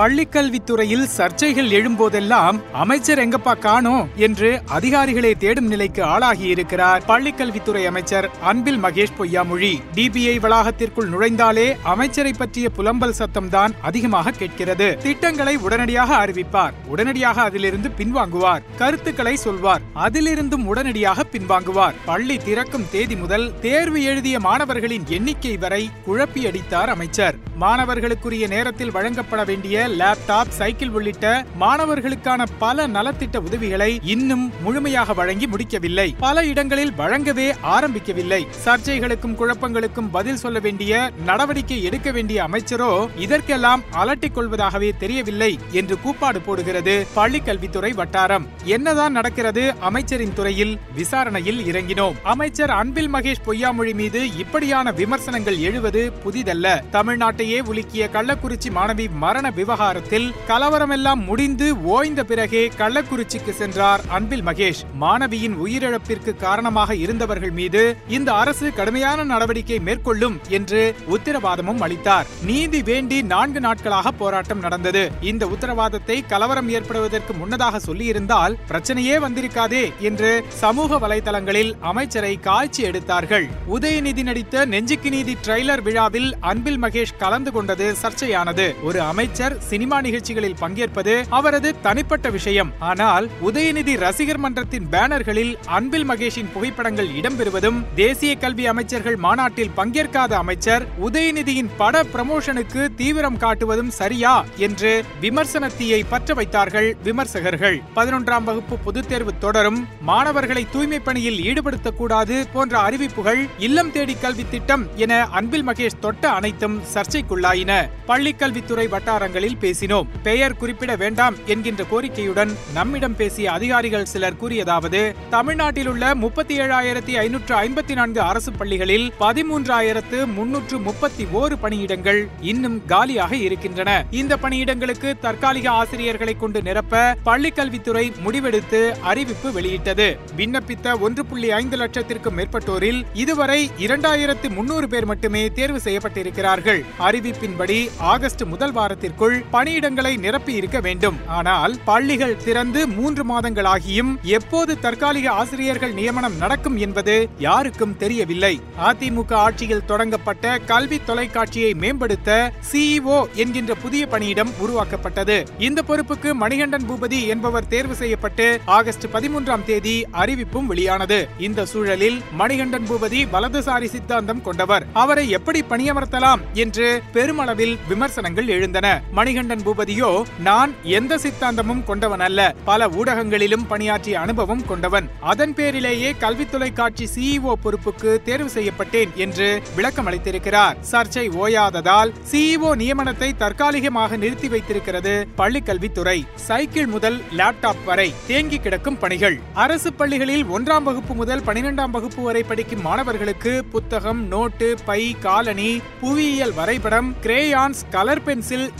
பள்ளிக்கல்வித்துறையில் சர்ச்சைகள் எழும்போதெல்லாம் அமைச்சர் எங்கப்பா காணோம் என்று அதிகாரிகளை தேடும் நிலைக்கு ஆளாகியிருக்கிறார் பள்ளிக்கல்வித்துறை அமைச்சர் அன்பில் மகேஷ் பொய்யாமொழி. டிபிஐ வளாகத்திற்குள் நுழைந்தாலே அமைச்சரை பற்றிய புலம்பல் சத்தம்தான் அதிகமாக கேட்கிறது. திட்டங்களை உடனடியாக அறிவிப்பார். உடனடியாக அதிலிருந்து பின்வாங்குவார். கருத்துக்களை சொல்வார். அதிலிருந்தும் உடனடியாக பின்வாங்குவார். பள்ளி திறக்கும் தேதி முதல் தேர்வு எழுதிய மாணவர்களின் எண்ணிக்கை வரை குழப்பியடித்தார் அமைச்சர். மாணவர்களுக்குரிய நேரத்தில் வழங்கப்பட வேண்டிய லேப்டாப் சைக்கிள் உள்ளிட்ட மாணவர்களுக்கான பல நலத்திட்ட உதவிகளை இன்னும் முழுமையாக வழங்கி முடிக்கவில்லை. பல இடங்களில் வழங்கவே ஆரம்பிக்கவில்லை. சர்ச்சைகளுக்கும் குழப்பங்களுக்கும் பதில் சொல்ல வேண்டிய நடவடிக்கை எடுக்க வேண்டிய அமைச்சரோ இதற்கெல்லாம் அலட்டிக் கொள்வதாகவே தெரியவில்லை என்று கூப்பாடு போடுகிறது பள்ளிக்கல்வித்துறை வட்டாரம். என்னதான் நடக்கிறது அமைச்சரின் துறையில் விசாரணையில் இறங்கினோம். அமைச்சர் அன்பில் மகேஷ் பொய்யாமொழி மீது இப்படியான விமர்சனங்கள் எழுவது புதிதல்ல. தமிழ்நாட்டையே உலுக்கிய கள்ளக்குறிச்சி மாணவி மரண விவகாரத்தில் கலவரமெல்லாம் முடிந்து ஓய்ந்த பிறகே கள்ளக்குறிச்சிக்கு சென்றார் அன்பில் மகேஷ். மாணவியின் உயிரிழப்பிற்கு காரணமாக இருந்தவர்கள் மீது இந்த அரசு கடுமையான நடவடிக்கை மேற்கொள்ளும் என்று உத்தரவாதமும் அளித்தார். நீதி வேண்டி நான்கு நாட்களாக போராட்டம் நடந்தது. இந்த உத்தரவாதத்தை கலவரம் ஏற்படுவதற்கு முன்னதாக சொல்லியிருந்தால் பிரச்சனையே வந்திருக்காதே என்று சமூக வலைதளங்களில் அமைச்சரை காய்ச்சி எடுத்தார்கள். உதயநிதி நடித்த நெஞ்சுக்கு நீதி ட்ரெய்லர் விழாவில் அன்பில் மகேஷ் கலந்து கொண்டது சர்ச்சையானது. ஒரு அமைச்சர் சினிமா நிகழ்ச்சிகளில் பங்கேற்பது அவரது தனிப்பட்ட விஷயம். ஆனால் உதயநிதி ரசிகர் மன்றத்தின் பேனர்களில் அன்பில் மகேஷின் புகைப்படங்கள் இடம்பெறுவதும் தேசிய கல்வி அமைச்சர்கள் மாநாட்டில் பங்கேற்காத அமைச்சர் உதயநிதியின் பட பிரமோஷனுக்கு தீவிரம் காட்டுவதும் சரியா என்று விமர்சனத்தியை பற்ற வைத்தார்கள் விமர்சகர்கள். பதினொன்றாம் வகுப்பு பொதுத் தேர்வு தொடரும் மாணவர்களை தூய்மை பணியில் ஈடுபடுத்தக்கூடாது போன்ற அறிவிப்புகள் இல்லம் தேடி கல்வி திட்டம் என அன்பில் மகேஷ் தொட்ட அனைத்தும் சர்ச்சைக்குள்ளாயின. பள்ளிக்கல்வித்துறை வட்டாரங்களில் பேசினோம். பெயர் குறிப்பிட வேண்டாம் என்கின்ற கோரிக்கையுடன் நம்மிடம் பேசிய அதிகாரிகள் சிலர் கூறியதாவது தமிழ்நாட்டில் உள்ள முப்பத்தி ஏழாயிரத்தி ஐநூற்று ஐம்பத்தி நான்கு அரசு பள்ளிகளில் பதிமூன்றாயிரத்து முன்னூற்று முப்பத்தி ஓரு பணியிடங்கள் இன்னும் காலியாக இருக்கின்றன. இந்த பணியிடங்களுக்கு தற்காலிக ஆசிரியர்களை கொண்டு நிரப்ப பள்ளிக்கல்வித்துறை முடிவெடுத்து அறிவிப்பு வெளியிட்டது. விண்ணப்பித்த ஒன்று புள்ளி ஐந்து லட்சத்திற்கும் மேற்பட்டோரில் இதுவரை இரண்டாயிரத்து முன்னூறு பேர் மட்டுமே தேர்வு செய்யப்பட்டிருக்கிறார்கள். அறிவிப்பின்படி ஆகஸ்ட் முதல் வாரத்திற்குள் பணியிடங்களை நிரப்பி இருக்க வேண்டும். ஆனால் பள்ளிகள் திறந்து மூன்று மாதங்களாகியும் எப்போது தற்காலிக ஆசிரியர்கள் நியமனம் நடக்கும் என்பது யாருக்கும் தெரியவில்லை. அதிமுக ஆட்சியில் தொடங்கப்பட்ட கல்வி தொலைக்காட்சியை மேம்படுத்த சிஇஓ என்கின்ற புதிய பணியிடம் உருவாக்கப்பட்டது. இந்த பொறுப்புக்கு மணிகண்டன் பூபதி என்பவர் தேர்வு செய்யப்பட்டு ஆகஸ்ட் பதிமூன்றாம் தேதி அறிவிப்பும் வெளியானது. இந்த சூழலில் மணிகண்டன் பூபதி வலதுசாரி சித்தாந்தம் கொண்டவர். அவரை எப்படி பணியமர்த்தலாம் என்று பெருமளவில் விமர்சனங்கள் எழுந்தன. மணிகண்டன் பூபதியோ நான் எந்த சித்தாந்தமும் கொண்டவன் அல்ல. பல ஊடகங்களிலும் பணியாற்றிய அனுபவம் கொண்டவன். அதன் பேரிலேயே கல்வி தொலைக்காட்சி சிஇஓ பொறுப்புக்கு தேர்வு செய்யப்பட்டேன் என்று விளக்கம் அளித்திருக்கிறார் சர்ச்சை ஓயாததால் சிஇஓ நியமனத்தை தற்காலிகமாக நிறுத்தி வைத்திருக்கிறது பள்ளிக்கல்வித்துறை சைக்கிள் முதல் லேப்டாப் வரை தேங்கி கிடக்கும் பணிகள். அரசு பள்ளிகளில் ஒன்றாம் வகுப்பு முதல் பனிரெண்டாம் வகுப்பு வரை படிக்கும் மாணவர்களுக்கு புத்தகம் நோட்டு பை காலணி புவியியல் வரைபடம் crayons colour pencil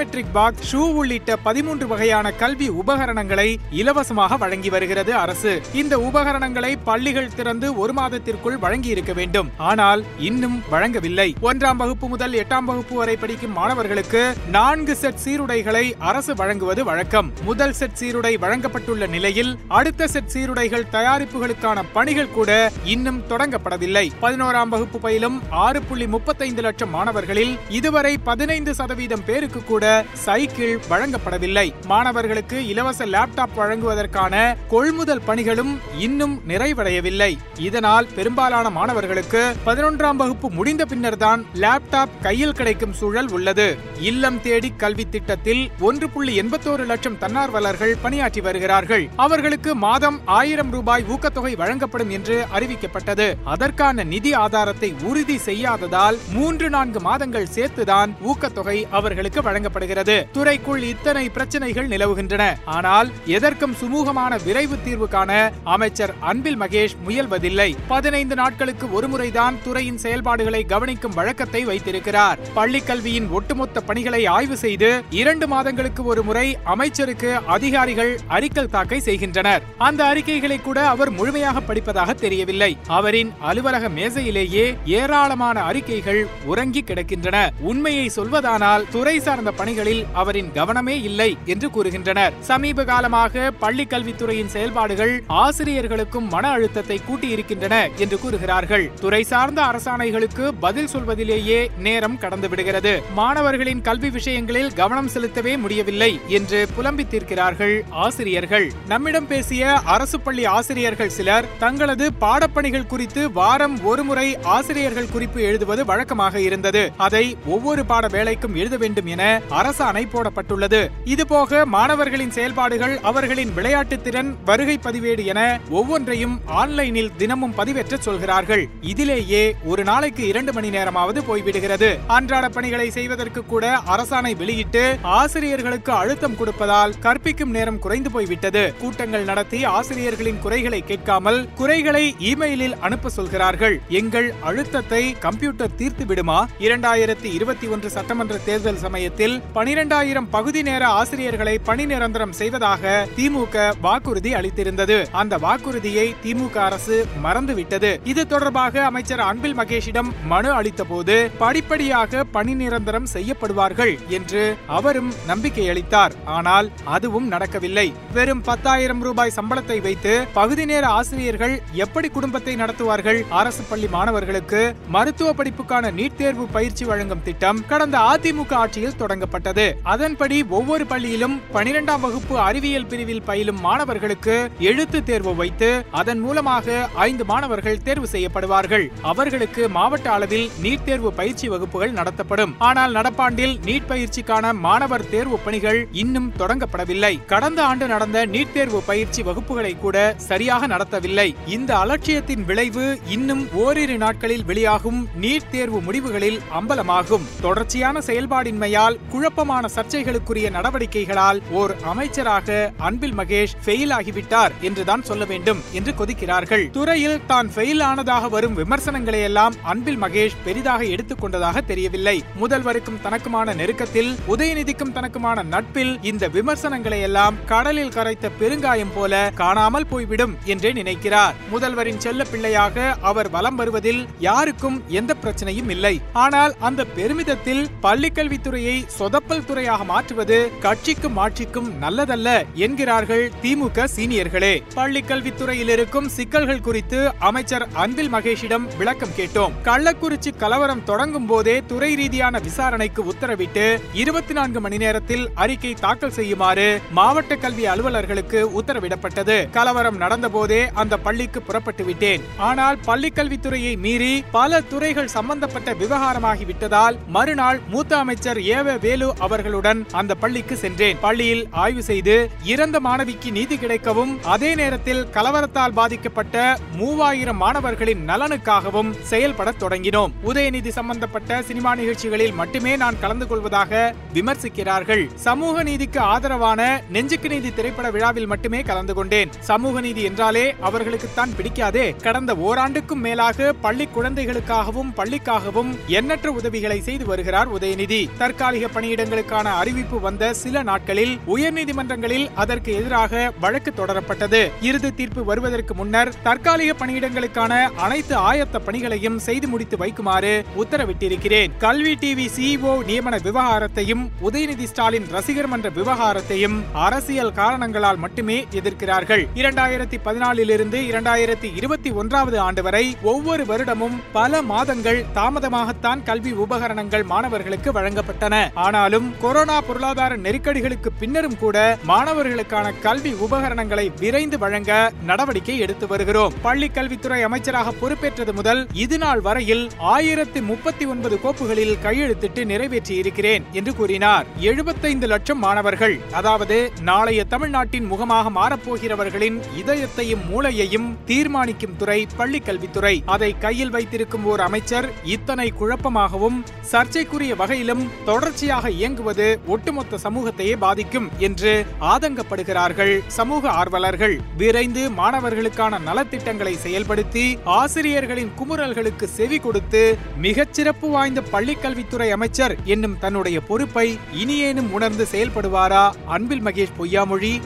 biometric box shoe உள்ளிட்ட பதிமூன்று வகையான கல்வி உபகரணங்களை இலவசமாக வழங்கி வருகிறது அரசு. இந்த உபகரணங்களை பள்ளிகள் திறந்து ஒரு மாதத்திற்குள் வழங்கி இருக்க வேண்டும். ஆனால் இன்னும் வழங்கவில்லை. ஒன்றாம் வகுப்பு முதல் எட்டாம் வகுப்பு வரை படிக்கும் மாணவர்களுக்கு நான்கு செட் சீருடைகளை அரசு வழங்குவது வழக்கம். முதல் செட் சீருடை வழங்கப்பட்டுள்ள நிலையில் அடுத்த செட் சீருடைகள் தயாரிப்புகளுக்கான பணிகள் கூட இன்னும் தொடங்கப்படவில்லை. பதினோராம் வகுப்பு பயிலும் ஆறு புள்ளி முப்பத்தைந்து லட்சம் மாணவர்களில் இதுவரை பதினைந்து சதவீதம் பேருக்கு கூட சைக்கிள் வழங்கப்படவில்லை. மாணவர்களுக்கு இலவச லேப்டாப் வழங்குவதற்கான கொள்முதல் பணிகளும் இன்னும் நிறைவடையவில்லை. இதனால் பெரும்பாலான மாணவர்களுக்கு பதினொன்றாம் வகுப்பு முடிந்த பின்னர்தான் லேப்டாப் கையில் கிடைக்கும் சூழல் உள்ளது. இல்லம் தேடி கல்வி திட்டத்தில் ஒன்று புள்ளி எண்பத்தோரு லட்சம் தன்னார்வலர்கள் பணியாற்றி வருகிறார்கள். அவர்களுக்கு மாதம் ஆயிரம் ரூபாய் ஊக்கத்தொகை வழங்கப்படும் என்று அறிவிக்கப்பட்டது. அதற்கான நிதி ஆதாரத்தை உறுதி செய்யாததால் மூன்று நான்கு மாதங்கள் சேர்த்துதான் ஊக்கத்தொகை அவர்களுக்கு வழங்கப்படும் வழங்கப்படுகிறது துறைக்குள் இத்தனை பிரச்சனைகள் நிலவுகின்றன. ஆனால் எதற்கும் சுமூகமான விரைவு தீர்வு காண அமைச்சர் அன்பில் மகேஷ் முயல்வதில்லை. பதினைந்து நாட்களுக்கு ஒருமுறைதான் துறையின் செயல்பாடுகளை கவனிக்கும் வழக்கத்தை வைத்திருக்கிறார். பள்ளி கல்வியின் ஒட்டுமொத்த பணிகளை ஆய்வு செய்து இரண்டு மாதங்களுக்கு ஒரு முறை அமைச்சருக்கு அதிகாரிகள் அறிக்கல் தாக்கை செய்கின்றனர். அந்த அறிக்கைகளை கூட அவர் முழுமையாக படிப்பதாக தெரியவில்லை. அவரின் அலுவலக மேசையிலேயே ஏராளமான அறிக்கைகள் உறங்கி கிடக்கின்றன. உண்மையை சொல்வதானால் துறை சார்ந்த பணிகளில் அவரின் கவனமே இல்லை என்று கூறுகின்றனர். சமீப காலமாக பள்ளி கல்வித்துறையின் செயல்பாடுகள் ஆசிரியர்களுக்கும் மன அழுத்தத்தை கூட்டியிருக்கின்றன என்று கூறுகிறார்கள். துறை சார்ந்த அரசாணைகளுக்கு பதில் சொல்வதிலேயே நேரம் கடந்து விடுகிறது மாணவர்களின் கல்வி விஷயங்களில் கவனம் செலுத்தவே முடியவில்லை என்று புலம்பி தீர்க்கிறார்கள் ஆசிரியர்கள். நம்மிடம் பேசிய அரசு பள்ளி ஆசிரியர்கள் சிலர் தங்களது பாடப்பணிகள் குறித்து வாரம் ஒருமுறை ஆசிரியர்கள் குறிப்பு எழுதுவது வழக்கமாக இருந்தது. அதை ஒவ்வொரு பாட வேலைக்கும் எழுத வேண்டும் என அரசாணை போடப்பட்டுள்ளது. இதுபோக மாணவர்களின் செயல்பாடுகள் அவர்களின் விளையாட்டு திறன் வருகை பதிவேடு என ஒவ்வொன்றையும் ஆன்லைனில் தினமும் பதிவேற்ற சொல்கிறார்கள். இதிலேயே ஒரு நாளைக்கு இரண்டு மணி நேரமாவது போய்விடுகிறது. அன்றாட பணிகளை செய்வதற்கு கூட அரசாணை வெளியிட்டு ஆசிரியர்களுக்கு அழுத்தம் கொடுப்பதால் கற்பிக்கும் நேரம் குறைந்து போய்விட்டது. கூட்டங்கள் நடத்தி ஆசிரியர்களின் குறைகளை கேட்காமல் குறைகளை இமெயிலில் அனுப்ப சொல்கிறார்கள். எங்கள் அழுத்தத்தை கம்ப்யூட்டர் தீர்த்து விடுமா இரண்டாயிரத்தி இருபத்தி ஒன்று சட்டமன்ற தேர்தல் சமயத்தில் பனிரெண்டாயிரம் பகுதி நேர ஆசிரியர்களை பணி நிரந்தரம் செய்வதாக திமுக வாக்குறுதி அளித்திருந்தது. அந்த வாக்குறுதியை திமுக அரசு மறந்துவிட்டது. இது தொடர்பாக அமைச்சர் அன்பில் மகேஷிடம் மனு அளித்த போது படிப்படியாக பணி நிரந்தரம் செய்யப்படுவார்கள் என்று அவரும் நம்பிக்கை அளித்தார் ஆனால் அதுவும் நடக்கவில்லை. வெறும் பத்தாயிரம் ரூபாய் சம்பளத்தை வைத்து பகுதி நேர ஆசிரியர்கள் எப்படி குடும்பத்தை நடத்துவார்கள்? அரசு பள்ளி மாணவர்களுக்கு மருத்துவ படிப்புக்கான நீட் தேர்வு பயிற்சி வழங்கும் திட்டம் கடந்த அதிமுக ஆட்சியில் தொடங்க தொடங்கப்பட்டது அதன்படி ஒவ்வொரு பள்ளியிலும் பனிரெண்டாம் வகுப்பு அறிவியல் பிரிவில் பயிலும் மாணவர்களுக்கு எழுத்து தேர்வு வைத்து அதன் மூலமாக ஐந்து மாணவர்கள் தேர்வு செய்யப்படுவார்கள். அவர்களுக்கு மாவட்ட அளவில் நீட் தேர்வு பயிற்சி வகுப்புகள் நடத்தப்படும். ஆனால் நடப்பாண்டில் நீட் பயிற்சிக்கான மாணவர் தேர்வு பணிகள் இன்னும் தொடங்கப்படவில்லை. கடந்த ஆண்டு நடந்த நீட் தேர்வு பயிற்சி வகுப்புகளை கூட சரியாக நடத்தவில்லை. இந்த அலட்சியத்தின் விளைவு இன்னும் ஓரிரு நாட்களில் வெளியாகும் நீட் தேர்வு முடிவுகளில் அம்பலமாகும். தொடர்ச்சியான செயல்பாடின்மையால் குழப்பமான சர்ச்சைகளுக்குரிய நடவடிக்கைகளால் ஓர் அமைச்சராக அன்பில் மகேஷ் ஃபெயில் ஆகிவிட்டார் என்றுதான் சொல்ல வேண்டும் என்று கொதிக்கிறார்கள். துறையில் தான் ஃபெயில் ஆனதாக வரும் விமர்சனங்களை எல்லாம் அன்பில் மகேஷ் பெரிதாக எடுத்துக்கொண்டதாக தெரியவில்லை. முதல்வருக்கும் தனக்குமான நெருக்கத்தில் உதயநிதிக்கும் தனக்குமான நட்பில் இந்த விமர்சனங்களை எல்லாம் கடலில் கரைத்த பெருங்காயம் போல காணாமல் போய்விடும் என்றே நினைக்கிறார். முதல்வரின் செல்ல பிள்ளையாக அவர் வலம் வருவதில் யாருக்கும் எந்த பிரச்சனையும் இல்லை. ஆனால் அந்த பெருமிதத்தில் பள்ளிக்கல்வித்துறையை சொதப்பல் துறையாக மாற்றுவது கட்சிக்கும் ஆட்சிக்கும் நல்லதல்ல என்கிறார்கள் திமுக சீனியர்களே. பள்ளிக்கல்வித்துறையில் இருக்கும் சிக்கல்கள் குறித்து அமைச்சர் அன்பில் மகேஷிடம் விளக்கம் கேட்டோம். கள்ளக்குறிச்சி கலவரம் தொடங்கும் போதே துறை ரீதியான விசாரணைக்கு உத்தரவிட்டு இருபத்தி நான்கு மணி நேரத்தில் அறிக்கை தாக்கல் செய்யுமாறு மாவட்ட கல்வி அலுவலர்களுக்கு உத்தரவிடப்பட்டது. கலவரம் நடந்த போதே அந்த பள்ளிக்கு புறப்பட்டு விட்டேன். ஆனால் பள்ளிக்கல்வித்துறையை மீறி பல துறைகள் சம்பந்தப்பட்ட விவகாரமாகிவிட்டதால் மறுநாள் மூத்த அமைச்சர் ஏவ வேலு வேலு அவர்களுடன் அந்த பள்ளிக்கு சென்றேன். பள்ளியில் ஆய்வு செய்து இறந்த மாணவிக்கு நீதி கிடைக்கவும் அதே நேரத்தில் கலவரத்தால் பாதிக்கப்பட்ட மூவாயிரம் மாணவர்களின் நலனுக்காகவும் செயல்பட தொடங்கினோம். உதயநிதி சம்பந்தப்பட்ட சினிமா நிகழ்ச்சிகளில் மட்டுமே நான் கலந்து கொள்வதாக விமர்சிக்கிறார்கள். சமூக நீதிக்கு ஆதரவான நெஞ்சுக்கு நீதி திரைப்பட விழாவில் மட்டுமே கலந்து கொண்டேன். சமூக நீதி என்றாலே அவர்களுக்குத்தான் பிடிக்காதே. கடந்த ஓராண்டுக்கும் மேலாக பள்ளி குழந்தைகளுக்காகவும் பள்ளிக்காகவும் எண்ணற்ற உதவிகளை செய்து வருகிறார் உதயநிதி. தற்காலிக பணி பணியிடங்களுக்கான அறிவிப்பு வந்த சில நாட்களில் உயர்நீதிமன்றங்களில் அதற்கு எதிராக வழக்கு தொடரப்பட்டது. இறுதி தீர்ப்பு வருவதற்கு முன்னர் தற்காலிக பணியிடங்களுக்கான அனைத்து ஆயத்த பணிகளையும் செய்து முடித்து வைக்குமாறு உத்தரவிட்டிருக்கிறேன். கல்வி டிவி சிஇஓ நியமன விவகாரத்தையும் உதயநிதி ஸ்டாலின் ரசிகர் மன்ற விவகாரத்தையும் அரசியல் காரணங்களால் மட்டுமே எதிர்க்கிறார்கள். இரண்டாயிரத்தி பதினாலிலிருந்து இரண்டாயிரத்தி இருபத்தி ஒன்றாவது ஆண்டு வரை ஒவ்வொரு வருடமும் பல மாதங்கள் தாமதமாகத்தான் கல்வி உபகரணங்கள் மாணவர்களுக்கு வழங்கப்பட்டன. ஆனால் ஆனாலும் கொரோனா பொருளாதார நெருக்கடிகளுக்கு பின்னரும் கூட மாணவர்களுக்கான கல்வி உபகரணங்களை விரைந்து வழங்க நடவடிக்கை எடுத்து வருகிறோம். பள்ளி கல்வித்துறை அமைச்சராக பொறுப்பேற்றது முதல் இதுநாள் வரையில் ஆயிரத்தி முப்பத்தி ஒன்பது கோப்புகளில் கையெழுத்திட்டு நிறைவேற்றி இருக்கிறேன் என்று கூறினார். எழுபத்தைந்து லட்சம் மாணவர்கள் அதாவது நாளைய தமிழ்நாட்டின் முகமாக மாறப்போகிறவர்களின் இதயத்தையும் மூளையையும் தீர்மானிக்கும் துறை பள்ளி கல்வித்துறை. அதை கையில் வைத்திருக்கும் ஓர் அமைச்சர் இத்தனை குழப்பமாகவும் சர்ச்சைக்குரிய வகையிலும் தொடர்ச்சியாக இயங்குவது ஒட்டுமொத்த சமூகத்தையே பாதிக்கும் என்று ஆதங்கப்படுகிறார்கள் சமூக ஆர்வலர்கள். விரைந்து மாணவர்களுக்கான நலத்திட்டங்களை செயல்படுத்தி ஆசிரியர்களின் குமுறல்களுக்கு செவி கொடுத்து மிகச்சிறப்பு வாய்ந்த பள்ளிக்கல்வித்துறை அமைச்சர் என்னும் தன்னுடைய பொறுப்பை இனியேனும் உணர்ந்து செயல்படுவாரா? அன்பில் மகேஷ் பொய்யாமொழி